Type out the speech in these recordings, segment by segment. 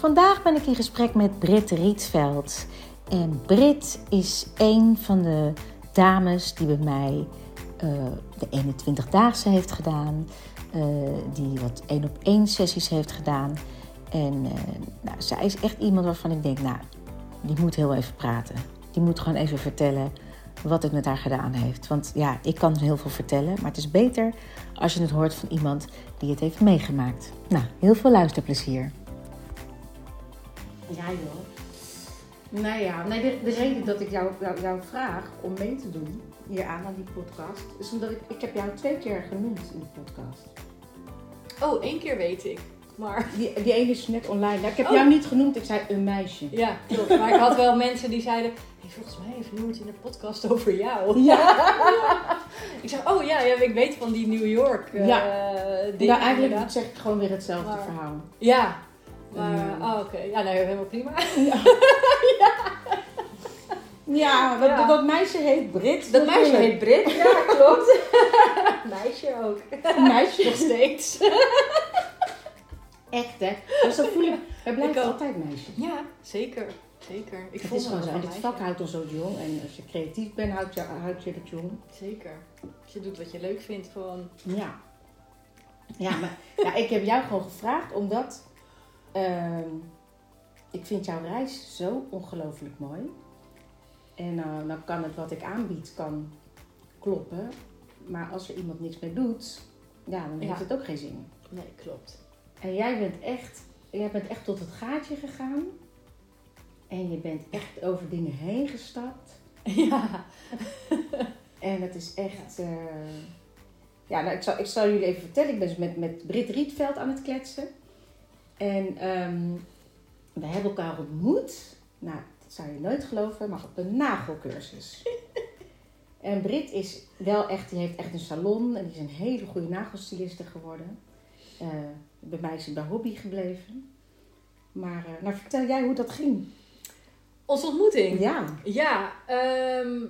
Vandaag ben ik in gesprek met Britt Rietveld. En Britt is een van de dames die bij mij uh, de 21-daagse heeft gedaan. Uh, die wat één op één sessies heeft gedaan. En uh, nou, zij is echt iemand waarvan ik denk, nou, die moet heel even praten. Die moet gewoon even vertellen wat het met haar gedaan heeft. Want ja, ik kan heel veel vertellen, maar het is beter als je het hoort van iemand die het heeft meegemaakt. Nou, heel veel luisterplezier. Ja joh. Nou ja, nee, de, de reden dat ik jou, jou, jou, vraag om mee te doen hier aan die podcast, is omdat ik, ik heb jou twee keer genoemd in de podcast. Oh, één keer weet ik. Maar... Die, die ene is net online. ik heb jou niet genoemd, ik zei een meisje. Ja, klopt. Maar ik had wel mensen die zeiden, hey, volgens mij heeft Noort in de podcast over jou. Ja. ik zei, oh ja, ja, ik weet van die New York uh, ja. dingen. Ja, eigenlijk zeg ik gewoon weer hetzelfde Maar- verhaal. Ja. Maar, Mm. oh, oké. Ja, nou, helemaal prima. Ja, ja, dat, Ja. dat meisje heet Brit. Dat meisje heet Brit. Ja, klopt. meisje ook. Meisje. Nog steeds. Echt hè. Dus zo voel. Het altijd meisje. Ja, zeker. Zeker. Ik Het voel is gewoon zo. meisje. vak houdt ons zo jong. En als je creatief bent, houdt je, houdt je het jong. Zeker. Als je doet wat je leuk vindt, gewoon. Ja. Ja, maar ja, ik heb jou gewoon gevraagd omdat ehm, ik vind jouw reis zo ongelooflijk mooi. En dan kan het wat ik aanbied kan kloppen. Maar als er iemand niks mee doet, ja, dan Ja. heeft het ook geen zin. Nee, klopt. En jij bent echt, jij bent echt tot het gaatje gegaan. En je bent echt over dingen heen gestapt. Ja. En het is echt. eh, ja, nou, ik, zal, ik zal jullie even vertellen. Ik ben dus met, met Britt Rietveld aan het kletsen. En ehm, we hebben elkaar ontmoet. Nou, dat zou je nooit geloven, maar op een nagelcursus. en Britt is wel echt, die heeft echt een salon en die is een hele goede nagelstiliste geworden. Eh, bij mij is ze bij hobby gebleven. Maar eh, nou, vertel jij hoe dat ging. Onze ontmoeting. Ja. Ja, ehm,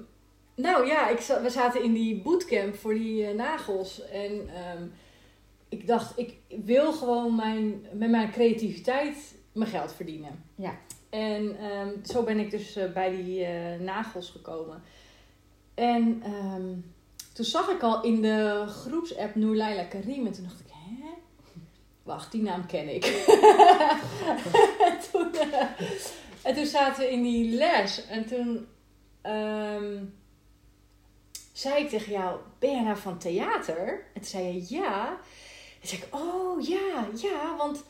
nou ja, ik we zaten in die bootcamp voor die eh, nagels. En ehm, ik dacht, ik wil gewoon mijn, met mijn creativiteit mijn geld verdienen. Ja. En ehm, zo ben ik dus eh, bij die eh, nagels gekomen. En ehm, toen zag ik al in de groepsapp Noorlaila Karim. En toen dacht ik, hè? Wacht, die naam ken ik. en, toen, eh, en toen zaten we in die les. En toen ehm, zei ik tegen jou, ben je nou van theater? En toen zei je ja. En zei ik, oh ja, ja, want...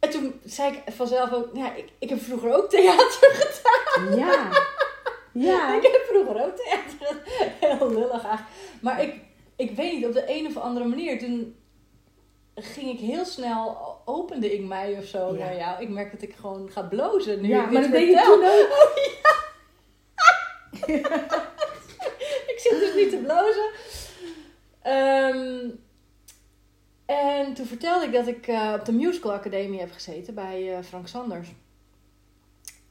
En toen zei ik vanzelf ook, ja, ik, ik heb vroeger ook theater gedaan. Ja. Ja. Ik heb vroeger ook theater gedaan. Heel lullig eigenlijk. Maar ik, ik weet niet, op de een of andere manier, toen ging ik heel snel, opende ik mij of zo Ja. naar jou. Ik merk dat ik gewoon ga blozen nu Ja, ik maar dat deed je toen ook. Ik zit dus niet te blozen. Ehm, en toen vertelde ik dat ik eh, op de Musical Academie heb gezeten bij eh, Frank Sanders.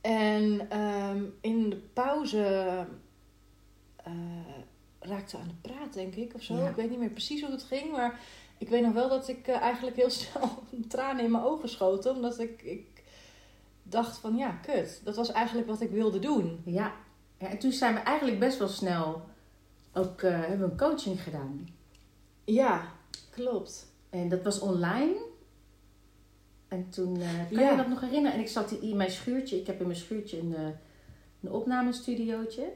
En ehm, in de pauze eh, raakte aan de praat, denk ik, of zo. Ja. Ik weet niet meer precies hoe het ging, maar ik weet nog wel dat ik eigenlijk heel snel tranen in mijn ogen schoten. Omdat ik, ik dacht van, ja, kut. Dat was eigenlijk wat ik wilde doen. Ja. ja, en toen zijn we eigenlijk best wel snel ook hebben we een coaching gedaan. Ja, klopt. En dat was online. En toen, eh, kan Ja. je dat nog herinneren? En ik zat in mijn schuurtje. Ik heb in mijn schuurtje een, eh, een opnamestudiootje.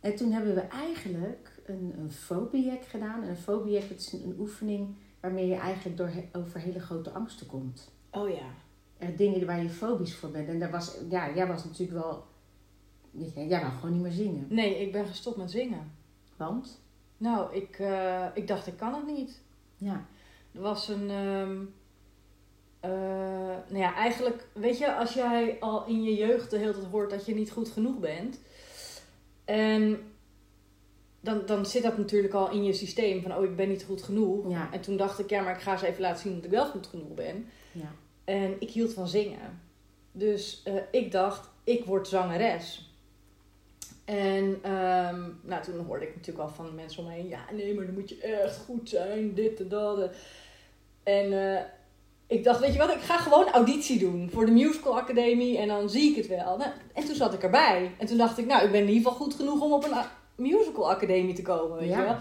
En toen hebben we eigenlijk een, een gedaan. En een dat is een, een oefening waarmee je eigenlijk door over hele grote angsten komt. Oh ja. Er dingen waar je fobisch voor bent. En daar was, ja, jij was natuurlijk wel... weet je, Jij wou gewoon niet meer zingen. Nee, ik ben gestopt met zingen. Want? Nou, ik, eh, ik dacht, ik kan het niet. Ja. Er was een. ehm, eh, nou ja, eigenlijk, weet je, als jij al in je jeugd de hele tijd hoort dat je niet goed genoeg bent. En dan, dan zit dat natuurlijk al in je systeem van, oh, ik ben niet goed genoeg. Ja. En toen dacht ik, ja, maar ik ga eens even laten zien dat ik wel goed genoeg ben. Ja. En ik hield van zingen. Dus eh, ik dacht, ik word zangeres. En ehm, nou, toen hoorde ik natuurlijk al van mensen om me heen. Ja, nee, maar dan moet je echt goed zijn. Dit en dat. En eh, ik dacht, weet je wat, ik ga gewoon auditie doen voor de Musical Academie en dan zie ik het wel. Nou, en toen zat ik erbij. En toen dacht ik, nou, ik ben in ieder geval goed genoeg om op een Musical Academie te komen, weet Ja. je wel.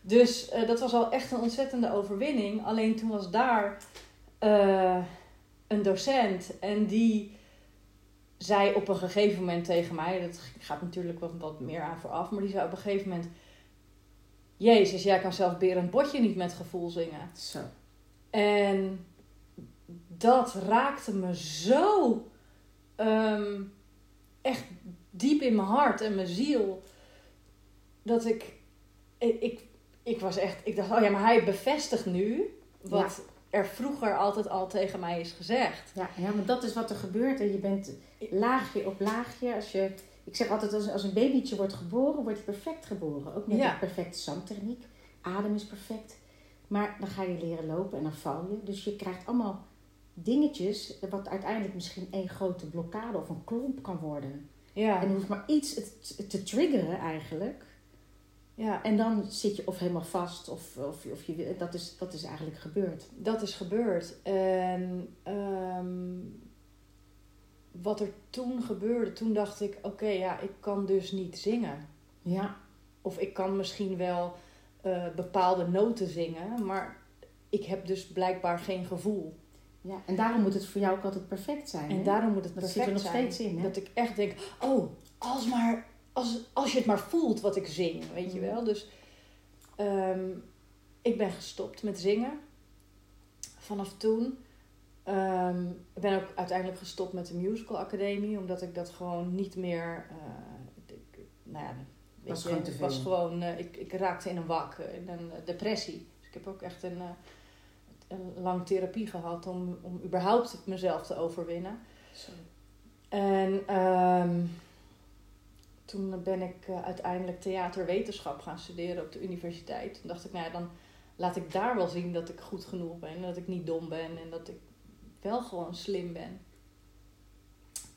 Dus eh, dat was al echt een ontzettende overwinning. Alleen toen was daar eh, een docent en die zei op een gegeven moment tegen mij, dat gaat natuurlijk wat, wat meer aan vooraf, maar die zei op een gegeven moment, Jezus, jij kan zelfs Berend Botje niet met gevoel zingen. Zo. En dat raakte me zo ehm, echt diep in mijn hart en mijn ziel. Dat ik, ik, ik, ik was echt, ik dacht, oh ja, maar hij bevestigt nu wat er vroeger altijd al tegen mij is gezegd. Ja, ja, maar dat is wat er gebeurt. En je bent laagje op laagje. Als je, ik zeg altijd, als, als een babytje wordt geboren, wordt hij perfect geboren. Ook met Ja. een perfecte zangtechniek. Adem is perfect. Maar dan ga je leren lopen en dan val je. Dus je krijgt allemaal dingetjes, wat uiteindelijk misschien één grote blokkade of een klomp kan worden. Ja, En hoeft maar iets te triggeren eigenlijk. Ja. En dan zit je of helemaal vast, of, of, of je, dat, is, dat is eigenlijk gebeurd. dat is gebeurd. En ehm, wat er toen gebeurde, toen dacht ik, oké, ja, ik kan dus niet zingen. Ja, Of ik kan misschien wel eh, bepaalde noten zingen, maar ik heb dus blijkbaar geen gevoel. ja. En daarom moet het voor jou ook altijd perfect zijn. En hè? daarom moet het Dat zit perfect er nog steeds in, hè? Dat ik echt denk, oh, als, maar, als, als je het maar voelt wat ik zing, weet je Mhm. wel. Dus ehm, ik ben gestopt met zingen. Vanaf toen ehm, ik ben ook uiteindelijk gestopt met de musical academie, omdat ik dat gewoon niet meer. ik, nou ja, Was je, gewoon te was gewoon, eh, ik, ik raakte in een wak, eh, in een depressie. Dus ik heb ook echt een, eh, een lang therapie gehad om, om überhaupt mezelf te overwinnen. En ehm, toen ben ik eh, uiteindelijk theaterwetenschap gaan studeren op de universiteit. Toen dacht ik, nou ja, dan laat ik daar wel zien dat ik goed genoeg ben. En dat ik niet dom ben en dat ik wel gewoon slim ben.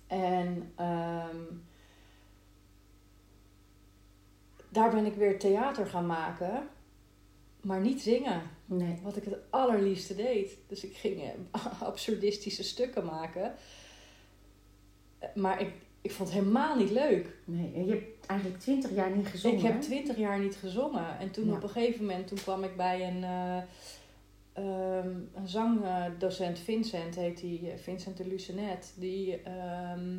En ehm, daar ben ik weer theater gaan maken, maar niet zingen. Nee. Wat ik het allerliefste deed. Dus ik ging eh, absurdistische stukken maken. Maar ik, ik vond het helemaal niet leuk. nee. En je hebt eigenlijk twintig jaar niet gezongen. ik heb twintig jaar niet gezongen. En toen Ja. op een gegeven moment toen kwam ik bij een, eh, ehm, een zangdocent, Vincent heet die, eh, Vincent de Lucenet. Die ehm,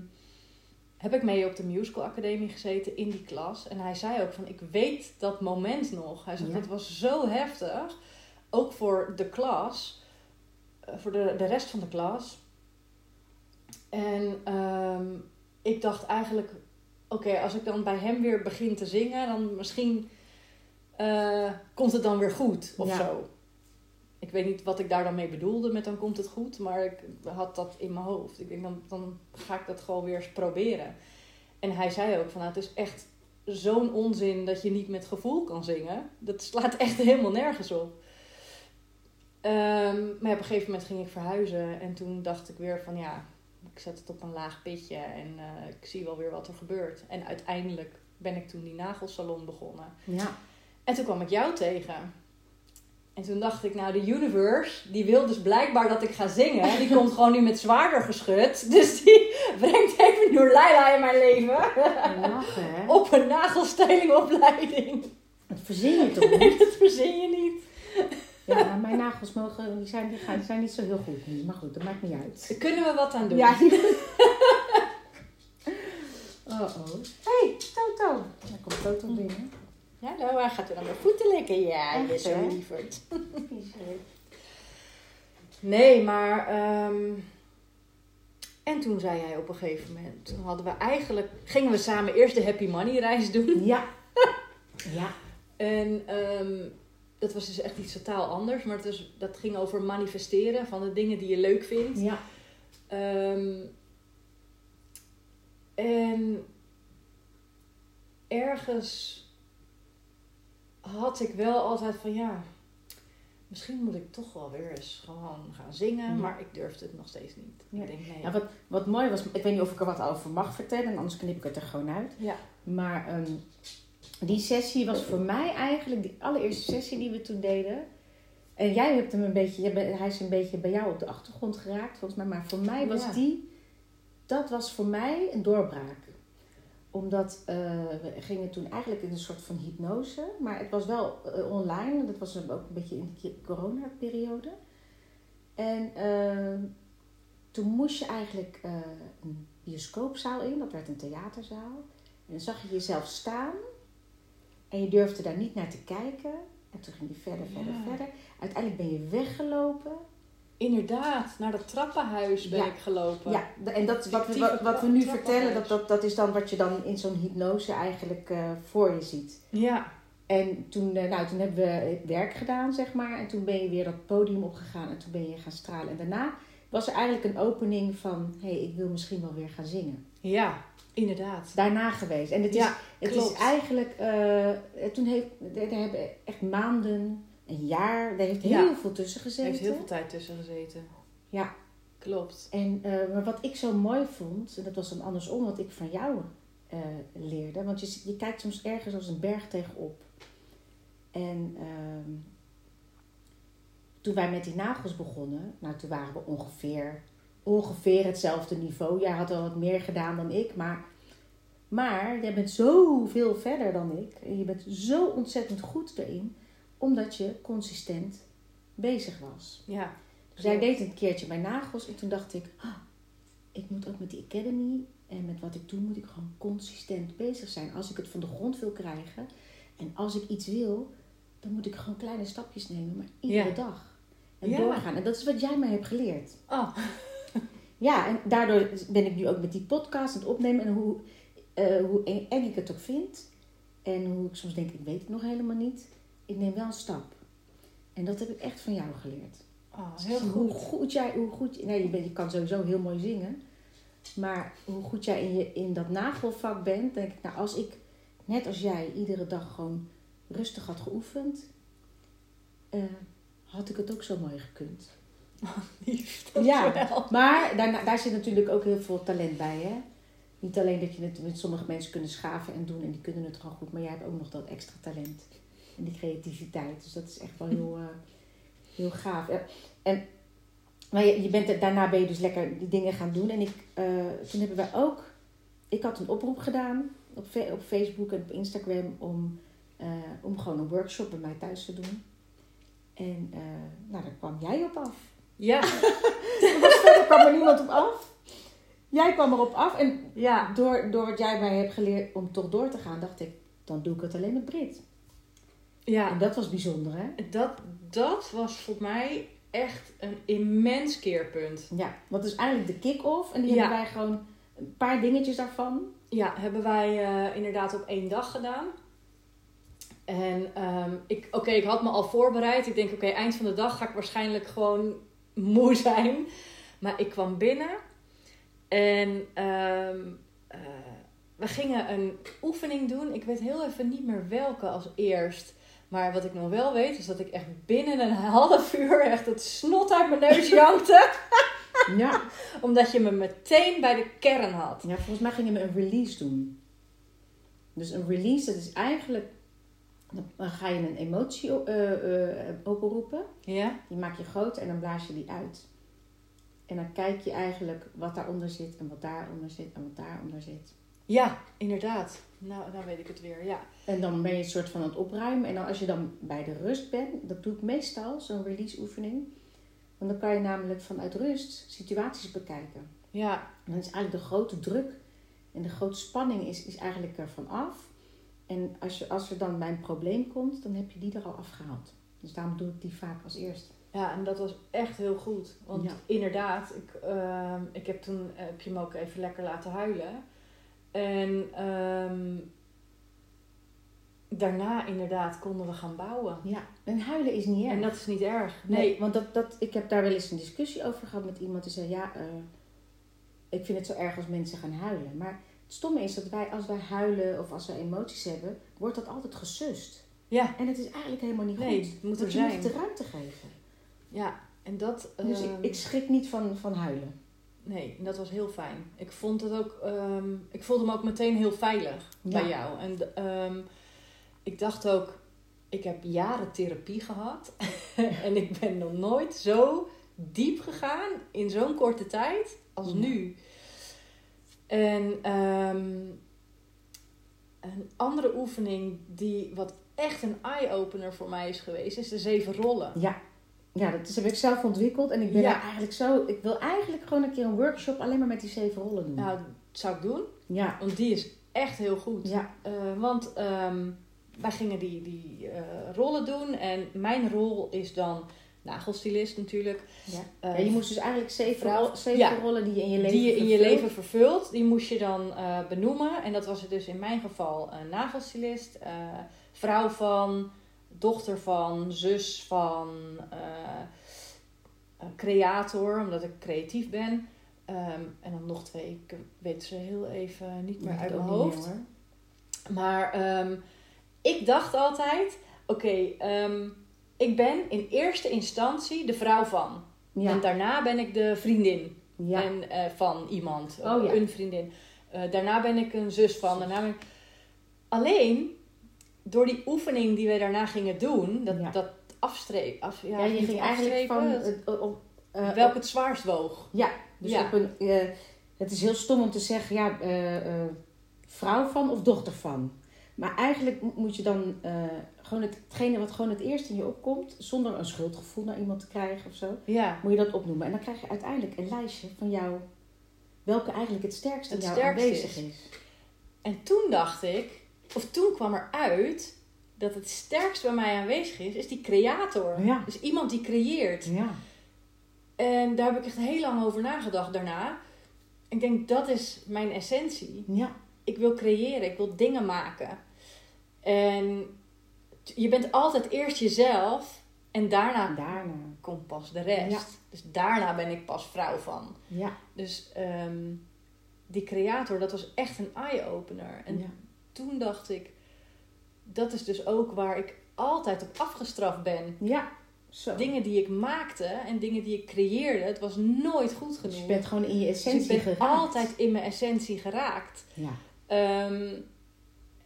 heb ik mee op de Musical Academie gezeten in die klas. En hij zei ook van, ik weet dat moment nog. Hij zegt, Ja. het was zo heftig. Ook voor de klas. eh, Voor de, de rest van de klas. En ehm, ik dacht eigenlijk, oké, als ik dan bij hem weer begin te zingen, dan misschien eh, komt het dan weer goed of Ja. zo. Ik weet niet wat ik daar dan mee bedoelde met dan komt het goed, maar ik had dat in mijn hoofd. Ik denk, dan, dan ga ik dat gewoon weer eens proberen. En hij zei ook van, nou, het is echt zo'n onzin dat je niet met gevoel kan zingen. Dat slaat echt helemaal nergens op. Ehm, maar op een gegeven moment ging ik verhuizen en toen dacht ik weer van ja, ik zet het op een laag pitje en eh, ik zie wel weer wat er gebeurt. En uiteindelijk ben ik toen die nagelsalon begonnen. Ja. En toen kwam ik jou tegen. En toen dacht ik, nou, de universe, die wil dus blijkbaar dat ik ga zingen. Die komt gewoon nu met zwaarder geschud. Dus die brengt even Noor Laila in mijn leven. Lachen, hè? Op een nagelstylingopleiding. Dat verzin je toch niet? Dat verzin je niet. Ja, mijn nagels mogen, die zijn, die gaan, die zijn niet zo heel goed nu. Maar goed, dat maakt niet uit. Daar kunnen we wat aan doen. Ja. oh oh. hey, Toto. Dan komt Toto binnen. Ja, nou, hij gaat weer aan mijn voeten likken. Ja, je Echt, is zo lieverd. Nee, maar... ehm, En toen zei hij op een gegeven moment... Toen hadden we eigenlijk... Gingen we samen eerst de Happy Money reis doen. Ja. Ja. En ehm, dat was dus echt iets totaal anders. Maar het was, dat ging over manifesteren van de dingen die je leuk vindt. Ja. Ehm, en ergens had ik wel altijd van ja, misschien moet ik toch wel weer eens gewoon gaan zingen. Maar ik durfde het nog steeds niet. Ja. Ik denk nee. Ja, wat, wat mooi was, ik weet niet of ik er wat over mag vertellen, anders knip ik het er gewoon uit. Ja. Maar ehm, die sessie was voor mij eigenlijk, die allereerste sessie die we toen deden, En jij hebt hem een beetje, hij is een beetje bij jou op de achtergrond geraakt, volgens mij. Maar voor mij was Ja. die, dat was voor mij een doorbraak. Omdat eh, we gingen toen eigenlijk in een soort van hypnose. Maar het was wel eh, online. Dat was ook een beetje in de corona-periode. En eh, toen moest je eigenlijk eh, een bioscoopzaal in. Dat werd een theaterzaal. En dan zag je jezelf staan. En je durfde daar niet naar te kijken. En toen ging je verder, verder, Ja. verder. Uiteindelijk ben je weggelopen. Inderdaad, naar dat trappenhuis ben Ja. ik gelopen. Ja, en dat, wat, we, wat, wat we nu vertellen, dat, dat, dat is dan wat je dan in zo'n hypnose eigenlijk eh, voor je ziet. Ja. En toen, eh, nou, toen hebben we werk gedaan, zeg maar. En toen ben je weer dat podium opgegaan en toen ben je gaan stralen. En daarna was er eigenlijk een opening van... hé, hey, ik wil misschien wel weer gaan zingen. Ja, inderdaad. Daarna geweest. En het is, Ja, het klopt. is eigenlijk... eh, toen heeft, er er hebben echt maanden, een jaar... er heeft heel Ja. veel tussen Er gezeten. heeft heel veel tijd tussen gezeten. Ja. Klopt. En eh, maar wat ik zo mooi vond, en dat was dan andersom wat ik van jou eh, leerde. Want je, je kijkt soms ergens als een berg tegenop. En ehm, toen wij met die nagels begonnen, nou toen waren we ongeveer, ongeveer hetzelfde niveau. Jij had wel wat meer gedaan dan ik, maar, maar jij bent zoveel verder dan ik. En je bent zo ontzettend goed erin, omdat je consistent bezig was. Ja. Dus Klopt. deed een keertje mijn nagels en toen dacht ik, ah, ik moet ook met die academy en met wat ik doe, moet ik gewoon consistent bezig zijn. Als ik het van de grond wil krijgen en als ik iets wil, dan moet ik gewoon kleine stapjes nemen, maar iedere Ja. dag. En Ja. doorgaan. En dat is wat jij mij hebt geleerd. Oh, Ja, en daardoor ben ik nu ook met die podcast aan het opnemen. En hoe, eh, hoe eng, eng ik het ook vind. En hoe ik soms denk, ik weet het nog helemaal niet. Ik neem wel een stap. En dat heb ik echt van jou geleerd. oh heel Hoe goed. goed jij, hoe goed, nee, je, bent, je kan sowieso heel mooi zingen. Maar hoe goed jij in, je, in dat nagelvak bent, denk ik, nou, als ik, net als jij, iedere dag gewoon rustig had geoefend, eh, had ik het ook zo mooi gekund. Lief, Ja. Maar daar, daar zit natuurlijk ook heel veel talent bij, hè? Niet alleen dat je het met sommige mensen kunnen schaven en doen en die kunnen het gewoon goed, maar jij hebt ook nog dat extra talent en die creativiteit. Dus dat is echt wel heel, eh, heel gaaf. Ja, En maar je, je bent daarna ben je dus lekker die dingen gaan doen. En ik, eh, toen hebben wij ook, ik had een oproep gedaan op, op Facebook en op Instagram om, eh, om gewoon een workshop bij mij thuis te doen. En nou, daar kwam jij op af. Ja. Verder kwam er niemand op af. Jij kwam erop af. En Ja. door, door wat jij mij hebt geleerd om toch door te gaan, dacht ik, dan doe ik het alleen met Brit. En Ja. dat was bijzonder, hè? Dat, dat was voor mij echt een immens keerpunt. Ja, want het is eigenlijk de kick-off. En die Ja. hebben wij gewoon een paar dingetjes daarvan. Ja, hebben wij eh, inderdaad op één dag gedaan. En ehm, ik, oké, ik had me al voorbereid. Ik denk, oké, eind van de dag ga ik waarschijnlijk gewoon moe zijn. Maar ik kwam binnen en ehm, eh, we gingen een oefening doen. Ik weet heel even niet meer welke als eerst. Maar wat ik nog wel weet, is dat ik echt binnen een half uur echt het snot uit mijn neus jankte. Ja. omdat je me meteen bij de kern had. ja, volgens mij gingen we een release doen. Dus een release, dat is eigenlijk... Dan ga je een emotie eh, eh, openroepen. Ja? Die maak je groot en dan blaas je die uit. En dan kijk je eigenlijk wat daaronder zit en wat daaronder zit en wat daaronder zit. Ja, inderdaad. Nou, dan weet ik het weer, ja. En dan ben je een soort van aan het opruimen. En dan als je dan bij de rust bent, dat doe ik meestal, zo'n release oefening. Want dan kan je namelijk vanuit rust situaties bekijken. Ja, En dan is eigenlijk de grote druk en de grote spanning is, is eigenlijk er van af. En als, je, als er dan bij een probleem komt, dan heb je die er al afgehaald. Dus daarom doe ik die vaak als eerst. ja, en dat was echt heel goed. Want Ja. inderdaad, ik, ehm, ik heb toen heb je hem ook even lekker laten huilen. En ehm, daarna inderdaad konden we gaan bouwen. Ja, en huilen is niet erg. En dat is niet erg. Nee, Nee. want dat, dat, ik heb daar wel eens een discussie over gehad met iemand die zei: Ja, eh, ik vind het zo erg als mensen gaan huilen. Maar het stomme is dat wij, als wij huilen of als wij emoties hebben, wordt dat altijd gesust. Ja, En het is eigenlijk helemaal niet nee, goed. het moet er je moet de ruimte geven. Ja, en dat... Dus ik, ehm, ik schrik niet van, van huilen. Nee, en dat was heel fijn. Ik vond het ook, ehm, ik voelde me ook meteen heel veilig bij jou. En ehm, ik dacht ook, ik heb jaren therapie gehad. en ik ben nog nooit zo diep gegaan in zo'n korte tijd als nu. En ehm, een andere oefening die wat echt een eye-opener voor mij is geweest, is de zeven rollen. Ja. Ja, dat is, heb ik zelf ontwikkeld. En ik ben Ja. eigenlijk zo... Ik wil eigenlijk gewoon een keer een workshop alleen maar met die zeven rollen doen. Nou, dat zou ik doen, Ja. want die is echt heel goed. Ja. Eh, want ehm, wij gingen die, die eh, rollen doen en mijn rol is dan nagelstilist natuurlijk. Ja. Eh, Ja, je moest dus eigenlijk zeven, rol- zeven ja. rollen die je in je leven die je in je vervult. leven vervult, die moest je dan eh, benoemen. En dat was dus in mijn geval een nagelstilist, eh, vrouw van, dochter van, zus van, creator, omdat ik creatief ben. Ehm, en dan nog twee, ik weet ze heel even niet meer uit mijn hoofd. meer. Maar ehm, ik dacht altijd, oké, ehm, ik ben in eerste instantie de vrouw van. En daarna ben ik de vriendin Ja. en, eh, van iemand, Oh, ja. een vriendin. Eh, daarna ben ik een zus van. Daarna ben ik... Alleen, door die oefening die wij daarna gingen doen, dat, dat afstrepen, af, ja, Ja, je ging eigenlijk van... het- op, eh, welk het zwaarst woog. ja, dus Ja. op een... het is heel stom om te zeggen, ja, vrouw van of dochter van. Maar eigenlijk mo- moet je dan eh, gewoon het, hetgene wat gewoon het eerst in je opkomt, zonder een schuldgevoel naar iemand te krijgen of zo, Ja, moet je dat opnoemen. En dan krijg je uiteindelijk een lijstje van jou, welke eigenlijk het sterkste Het in jou sterkste aanwezig is. is. en toen dacht ik, of toen kwam er uit dat het sterkst bij mij aanwezig is, is die creator. Ja. Dus iemand die creëert. Ja. En daar heb ik echt heel lang over nagedacht daarna. Ik denk, dat is mijn essentie. Ja. Ik wil creëren, ik wil dingen maken. En je bent altijd eerst jezelf en daarna Daarna. komt pas de rest. Ja. Dus daarna ben ik pas vrouw van. Ja. Dus ehm, die creator, dat was echt een eye-opener. En ja. toen dacht ik, dat is dus ook waar ik altijd op afgestraft ben. Ja. Zo. Dingen die ik maakte en dingen die ik creëerde, het was nooit goed Dus genoeg. je bent gewoon in je Dus essentie ik ben geraakt. altijd in mijn essentie geraakt. Ja. Ehm,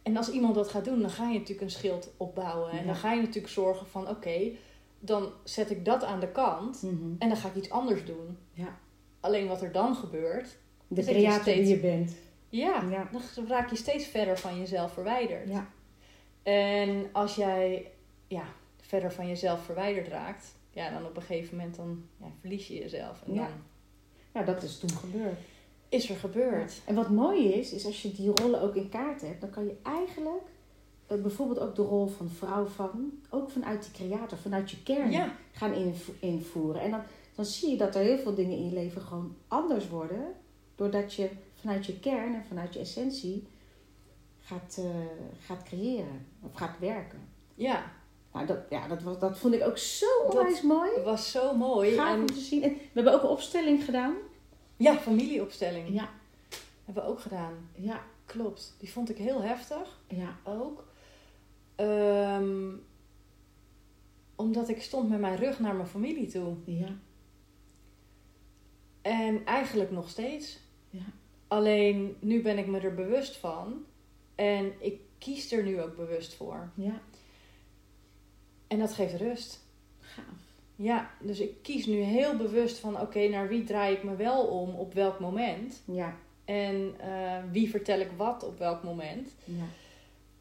en als iemand dat gaat doen, dan ga je natuurlijk een schild opbouwen. En dan ga je natuurlijk zorgen van, oké, dan zet ik dat aan de kant Mhm. en dan ga ik iets anders doen. Ja. Alleen wat er dan gebeurt, De creator steeds- die je bent. ja, Ja. dan raak je steeds verder van jezelf verwijderd. Ja. En als jij ja, verder van jezelf verwijderd raakt, ja, dan op een gegeven moment dan ja, verlies je jezelf. En Ja. dan Ja, dat is toen gebeurd. Is er gebeurd. En wat mooi is, is als je die rollen ook in kaart hebt, dan kan je eigenlijk eh, bijvoorbeeld ook de rol van vrouw van, ook vanuit die creator, vanuit je kern Ja, gaan invo- invoeren. En dan, dan zie je dat er heel veel dingen in je leven gewoon anders worden, doordat je vanuit je kern en vanuit je essentie gaat, eh, gaat creëren of gaat werken. ja, Nou, dat, ja, dat, was, dat vond ik ook zo Dat- onwijs mooi. het was zo mooi. Gaaf En, om te zien. En we hebben ook een opstelling gedaan. Ja, familieopstelling Ja, hebben we ook gedaan. ja, Klopt, die vond ik heel heftig ja. ook. Ehm, omdat ik stond met mijn rug naar mijn familie toe. Ja, En eigenlijk nog steeds. Ja. Alleen nu ben ik me er bewust van. En ik kies er nu ook bewust voor. ja, En dat geeft rust. Ja, dus ik kies nu heel bewust van oké, naar wie draai ik me wel om op welk moment. Ja, En eh, wie vertel ik wat op welk moment. ja.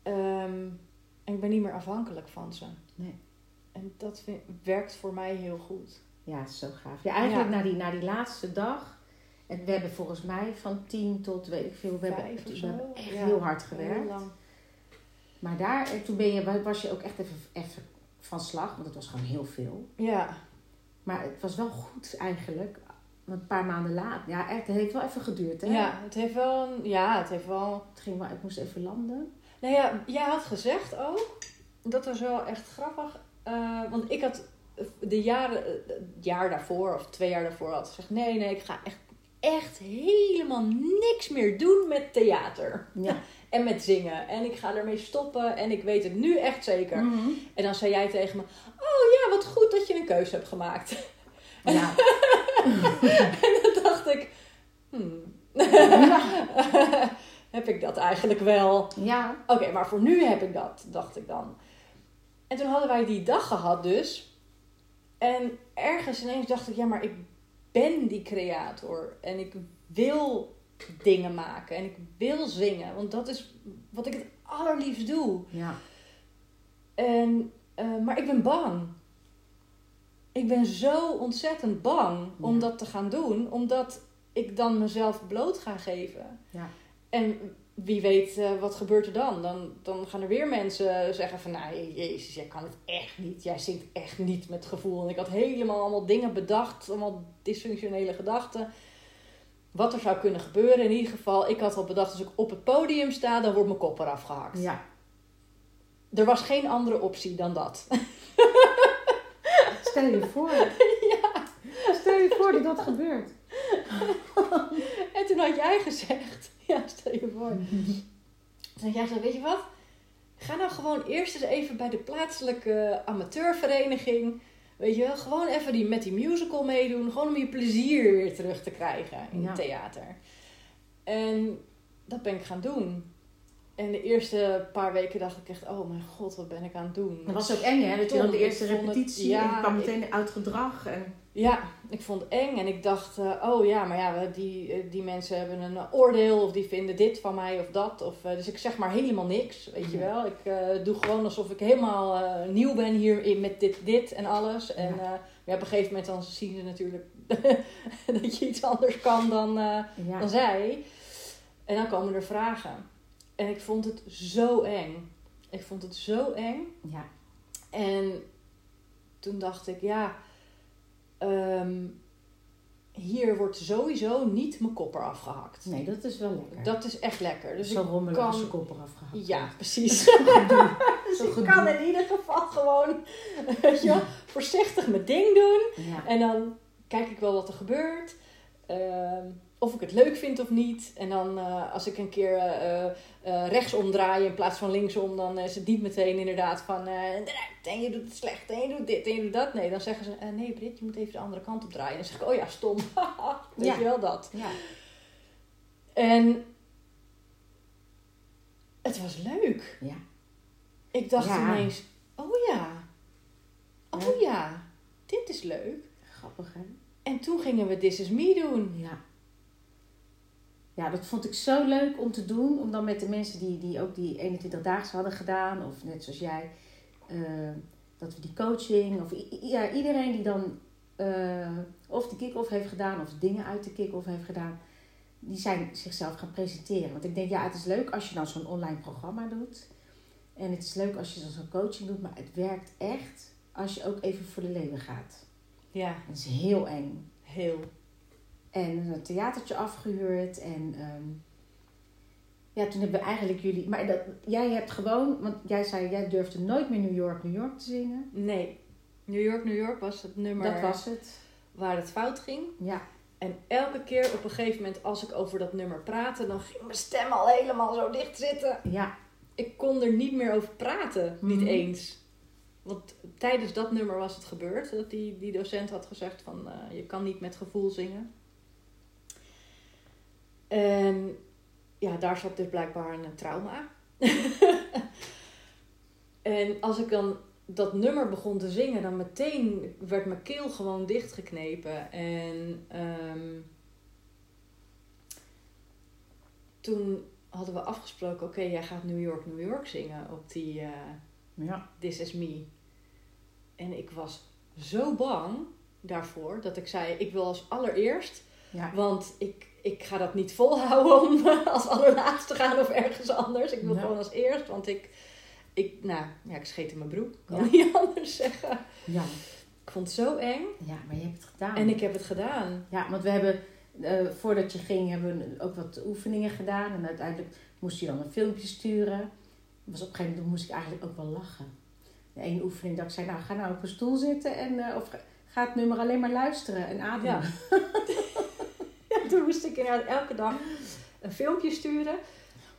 Ehm, en ik ben niet meer afhankelijk van ze. Nee. En dat vind- werkt voor mij heel goed. Ja, zo gaaf. Ja, eigenlijk Ja. Na, die, na die laatste dag. En we hebben volgens mij van tien tot weet ik veel. We hebben, Vijf we zo. hebben echt Ja, heel hard Heel gewerkt. lang. Maar daar, en toen ben je, was je ook echt even, even van slag. Want het was gewoon heel veel. Ja, Maar het was wel goed eigenlijk. Een paar maanden later. Ja, echt, het heeft wel even geduurd. Hè? ja, het heeft wel, een- ja, het heeft wel Het ging wel, ik moest even landen. Nou ja, jij had gezegd ook, dat was wel echt grappig. eh, want ik had de jaren, het jaar daarvoor of twee jaar daarvoor had gezegd: nee, nee, ik ga echt, echt helemaal niks meer doen met theater Ja. en met zingen. En ik ga ermee stoppen en ik weet het nu echt zeker. Mhm. En dan zei jij tegen me: Oh ja, wat goed dat je een keuze hebt gemaakt. Ja. en dan dacht ik: Hmm. heb ik dat eigenlijk wel? ja. Oké, maar voor nu heb ik dat, dacht ik dan. En toen hadden wij die dag gehad dus. En ergens ineens dacht ik, ja, maar ik ben die creator. En ik wil dingen maken. En ik wil zingen. Want dat is wat ik het allerliefst doe. Ja. En, eh, maar ik ben bang. Ik ben zo ontzettend bang om Ja. dat te gaan doen. Omdat ik dan mezelf bloot ga geven. Ja. En wie weet, eh, wat gebeurt er dan? dan? Dan gaan er weer mensen zeggen van... Nou, jezus, jij kan het echt niet. Jij zingt echt niet met gevoel. En ik had helemaal allemaal dingen bedacht. Allemaal dysfunctionele gedachten. Wat er zou kunnen gebeuren. In ieder geval, ik had al bedacht... Als ik op het podium sta, dan wordt mijn kop eraf gehakt. Ja. Er was geen andere optie dan dat. Stel je voor. Stel je voor dat dat gebeurt. En toen had jij gezegd... Ja, stel je voor. Toen had jij weet je wat? Ga nou gewoon eerst eens even bij de plaatselijke amateurvereniging. Weet je wel, gewoon even die, met die musical meedoen. Gewoon om je plezier weer terug te krijgen in Ja. het theater. En dat ben ik gaan doen. En de eerste paar weken dacht ik echt, oh mijn god, wat ben ik aan het doen? Dat was ook eng, hè? Dat je dan de Ik eerste het- repetitie ja, en je kwam ik- meteen uit gedrag. En... Ja, ik vond het eng en ik dacht, eh, oh ja, maar ja, die, eh, die mensen hebben een oordeel of die vinden dit van mij of dat. Of, eh, dus ik zeg maar helemaal niks, weet je wel. Ik doe gewoon alsof ik helemaal nieuw ben hier in, met dit, dit en alles. En Ja. ja, op een gegeven moment dan zien ze natuurlijk dat je iets anders kan dan, Ja. dan zij. En dan komen er vragen. En ik vond het zo eng. Ik vond het zo eng. ja. En toen dacht ik, ja, ehm, hier wordt sowieso niet mijn kop eraf gehakt. Nee, dat is wel lekker. Dat is echt lekker. Dus Zo ik rommelig kan- als je kop eraf gehad. ja, precies. Zo dus ik gedoe. kan in ieder geval gewoon, weet je voorzichtig mijn ding doen. Ja. En dan kijk ik wel wat er gebeurt. Ehm, of ik het leuk vind of niet. En dan eh, als ik een keer eh eh, eh, rechtsom draai in plaats van linksom, dan is het niet meteen inderdaad van en je doet het slecht en je doet dit en je doet dat. Nee, dan zeggen ze nee Brit, je moet even de andere kant op draaien. En dan zeg ik, oh ja, stom. Weet Ja. je wel dat. ja. En het was leuk. Ja. Ik dacht Ja. ineens, oh ja, oh ja, dit is leuk. Grappig, hè? En toen gingen we This Is Me doen. Ja. Ja, dat vond ik zo leuk om te doen. Om dan met de mensen die, die ook die 21-daagse hadden gedaan. Of net zoals jij. eh, dat we die coaching. Of ja, iedereen die dan eh, of de kick-off heeft gedaan. Of dingen uit de kick-off heeft gedaan. Die zijn zichzelf gaan presenteren. Want ik denk, ja, het is leuk als je dan zo'n online programma doet. En het is leuk als je dan zo'n coaching doet. Maar het werkt echt als je ook even voor de leeuwen gaat. Ja, Dat is heel eng. heel. En een theatertje afgehuurd. En ehm, ja, toen hebben we eigenlijk jullie. Maar dat, jij hebt gewoon, want jij zei, jij durfde nooit meer New York, New York te zingen. Nee. New York, New York was het nummer Dat was het. waar het fout ging. Ja, En elke keer op een gegeven moment als ik over dat nummer praatte, dan ging mijn stem al helemaal zo dicht zitten. ja, Ik kon er niet meer over praten, niet Mhm. eens. Want tijdens dat nummer was het gebeurd. Dat die, die docent had gezegd van eh, je kan niet met gevoel zingen. En ja, daar zat dus blijkbaar een trauma. en als ik dan dat nummer begon te zingen, dan meteen werd mijn keel gewoon dichtgeknepen. En ehm, toen hadden we afgesproken, oké, jij gaat New York, New York zingen op die... eh, ja. This is me. En ik was zo bang daarvoor dat ik zei: Ik wil als allereerst, ja. want ik, ik ga dat niet volhouden om als allerlaatste te gaan of ergens anders. Ik wil gewoon als eerst, want ik, ik, nou, ja, ik scheet in mijn broek, kan Ja. niet anders zeggen. ja. Ik vond het zo eng Ja, maar je hebt het gedaan. en ik heb het gedaan. Ja, want we hebben, eh, voordat je ging, hebben we ook wat oefeningen gedaan. En uiteindelijk moest je dan een filmpje sturen. Was op een gegeven moment moest ik eigenlijk ook wel lachen. De ene oefening dat ik zei, nou ga nou op een stoel zitten en eh, of ga- ga het nummer alleen maar luisteren en ademen. Ja. Toen moest ik inderdaad elke dag een filmpje sturen.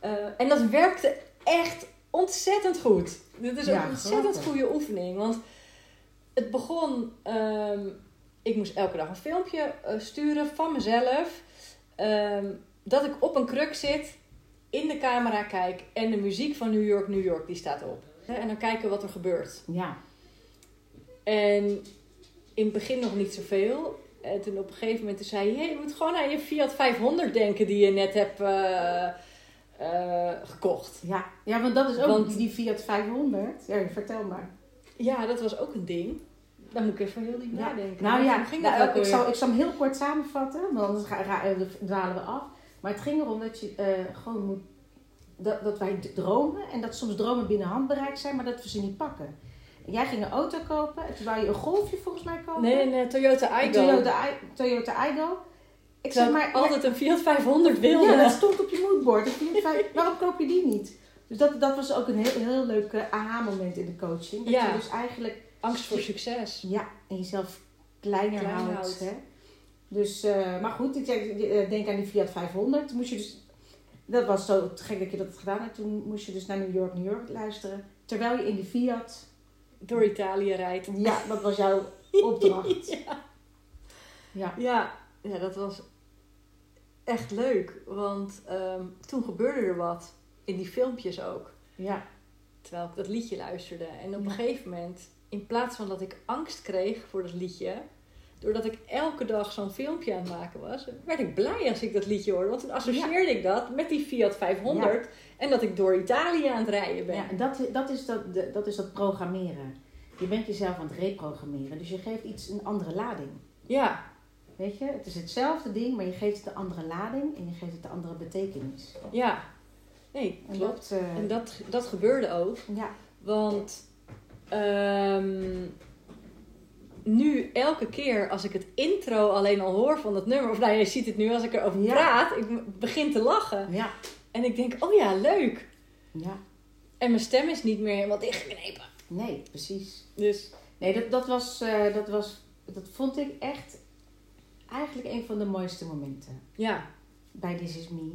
Eh, en dat werkte echt ontzettend goed. Dit is Ja, een ontzettend grappig. goede oefening. Want het begon... ehm, ik moest elke dag een filmpje eh, sturen van mezelf. ehm, dat ik op een kruk zit, in de camera kijk... en de muziek van New York, New York, die staat op. En dan kijken wat er gebeurt. Ja. En in het begin nog niet zoveel. En toen op een gegeven moment toen zei je, je moet gewoon aan je Fiat 500 denken die je net hebt eh, eh, gekocht. Ja. ja, want dat is ook Want- die, Fiat 500. Ja, vertel maar. Ja, dat was ook een ding. Daar moet ik even heel diep Ja. nadenken. Nou ja, ging nou, ik, zal, ik zal hem heel kort samenvatten, want anders eh, dwalen we af. Maar het ging erom dat je gewoon moet. Dat, dat wij dromen en dat soms dromen binnen handbereik zijn, maar dat we ze niet pakken. Jij ging een auto kopen en toen wou je een golfje volgens mij kopen. Nee, een eh, Toyota Aygo. Toyota, Toyota. Ik zeg maar, altijd een Fiat 500 wilde. ja, dat stond op je moodboard. Waarom koop je die niet? Dus dat, dat was ook een heel, heel leuk aha-moment in de coaching. Dat Ja. je dus eigenlijk Angst voor succes. Ja, en jezelf kleiner, Klein houdt. houdt. Hè? Dus, eh, maar goed, ik zeg, eh, denk aan die Fiat 500. Toen moest je dus, dat was zo gek dat je dat had gedaan. En toen moest je dus naar New York, New York luisteren. Terwijl je in die Fiat, Door Italië rijdt. ja, dat was jouw opdracht. ja. Ja, Ja, ja, dat was echt leuk. Want ehm, toen gebeurde er wat. In die filmpjes ook. ja, Terwijl ik dat liedje luisterde. En op een gegeven moment, in plaats van dat ik angst kreeg voor dat liedje. Doordat ik elke dag zo'n filmpje aan het maken was, werd ik blij als ik dat liedje hoorde. Want toen associeerde ik dat met die Fiat 500 en dat ik door Italië aan het rijden ben. ja. En dat, dat, is dat, dat is dat programmeren. Je bent jezelf aan het reprogrammeren. Dus je geeft iets een andere lading. Ja, Weet je, het is hetzelfde ding, maar je geeft het een andere lading en je geeft het een andere betekenis. ja. Nee, En klopt. dat, eh, En dat, dat gebeurde ook. ja, Want ehm, nu elke keer als ik het intro alleen al hoor van dat nummer, of nou je ziet het nu als ik erover Ja. praat, ik begin te lachen. ja, En ik denk, oh ja, leuk. ja. En mijn stem is niet meer helemaal dichtgeknepen. Nee, precies. Dus Nee, dat, dat, was, eh, dat, was, dat vond ik echt eigenlijk een van de mooiste momenten ja, bij This Is Me.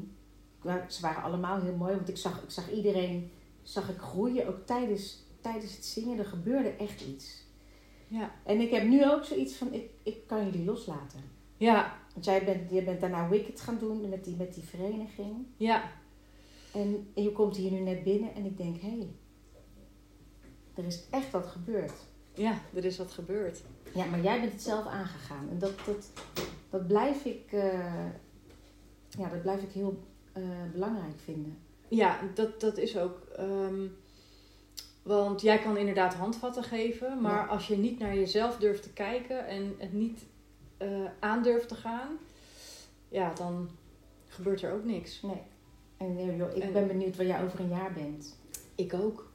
Ze waren allemaal heel mooi, want ik zag, ik zag iedereen zag ik groeien, ook tijdens, tijdens het zingen. Er gebeurde echt iets. Ja, En ik heb nu ook zoiets van, ik, ik kan jullie loslaten. ja, Want jij bent, jij bent daarna Wicked gaan doen met die, met die vereniging. ja, En, en je komt hier nu net binnen en ik denk, hé, hey, er is echt wat gebeurd. ja, er is wat gebeurd. Ja, maar jij bent het zelf aangegaan. En dat, dat, dat blijf ik, eh, ja, dat blijf ik heel eh, belangrijk vinden. Ja, dat, dat is ook. ehm, want jij kan inderdaad handvatten geven, maar Ja. als je niet naar jezelf durft te kijken en het niet eh aan durft te gaan, ja, dan gebeurt er ook niks. Nee. En eh, joh, ik En- ben benieuwd waar jij over een jaar bent. Ik ook.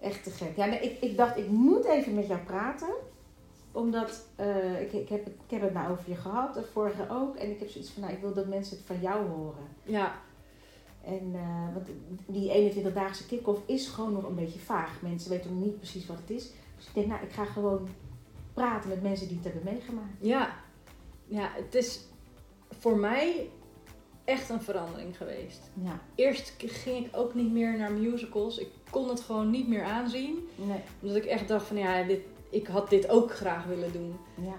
Echt te gek. Ja, nee, ik, ik dacht, ik moet even met jou praten. Omdat eh, ik, ik, heb, het- ik heb het nou over je gehad, de vorige ook. En ik heb zoiets van, nou, ik wil dat mensen het van jou horen. Ja, En eh, want die 21-daagse kick-off is gewoon nog een beetje vaag. Mensen weten nog niet precies wat het is. Dus ik denk, nou, ik ga gewoon praten met mensen die het hebben meegemaakt. ja, ja, het is voor mij echt een verandering geweest. Ja, Eerst ging ik ook niet meer naar musicals. Ik kon het gewoon niet meer aanzien. nee, Omdat ik echt dacht van ja, dit, ik had dit ook graag willen doen. ja,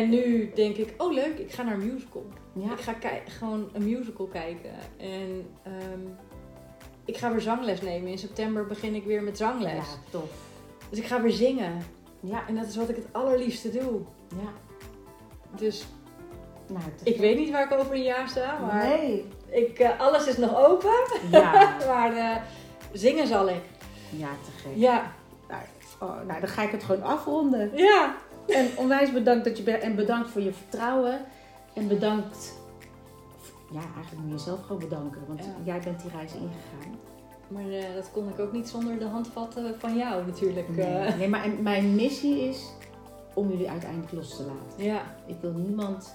En nu denk ik, oh leuk, ik ga naar een musical. ja. Ik ga gewoon een musical kijken. En ehm, ik ga weer zangles nemen. In september begin ik weer met zangles. Ja, tof. Dus ik ga weer zingen. Ja, En dat is wat ik het allerliefste doe. ja. Dus Nou, ik weet niet waar ik over een jaar sta. Maar Nee. ik, eh, alles is nog open. Ja. maar eh, zingen zal ik. ja, te gek. Ja. Nou, oh, nou, dan ga ik het gewoon afronden. Ja. En onwijs bedankt dat je bent. En bedankt voor je vertrouwen. En bedankt. Ja, eigenlijk moet je jezelf gewoon bedanken. Want Ja. jij bent die reis ingegaan. Maar eh, dat kon ik ook niet zonder de handvatten van jou natuurlijk. Nee, eh. nee maar mijn missie is om jullie uiteindelijk los te laten. ja. Ik wil niemand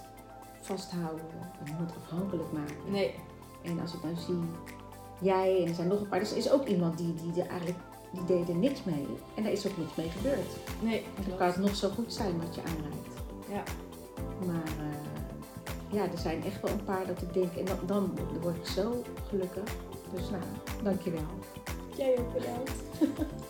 vasthouden. Niemand afhankelijk maken. Nee. En als ik nou zie, jij en er zijn nog een paar. Er is ook iemand die, die er eigenlijk die deed er niks mee. En daar is ook niks mee gebeurd. Nee. En dan kan het nog zo goed zijn wat je aanreikt. Ja. Maar eh, ja, er zijn echt wel een paar dat ik denk, en dan, dan word ik zo gelukkig. Dus nou, dankjewel. Jij ook bedankt.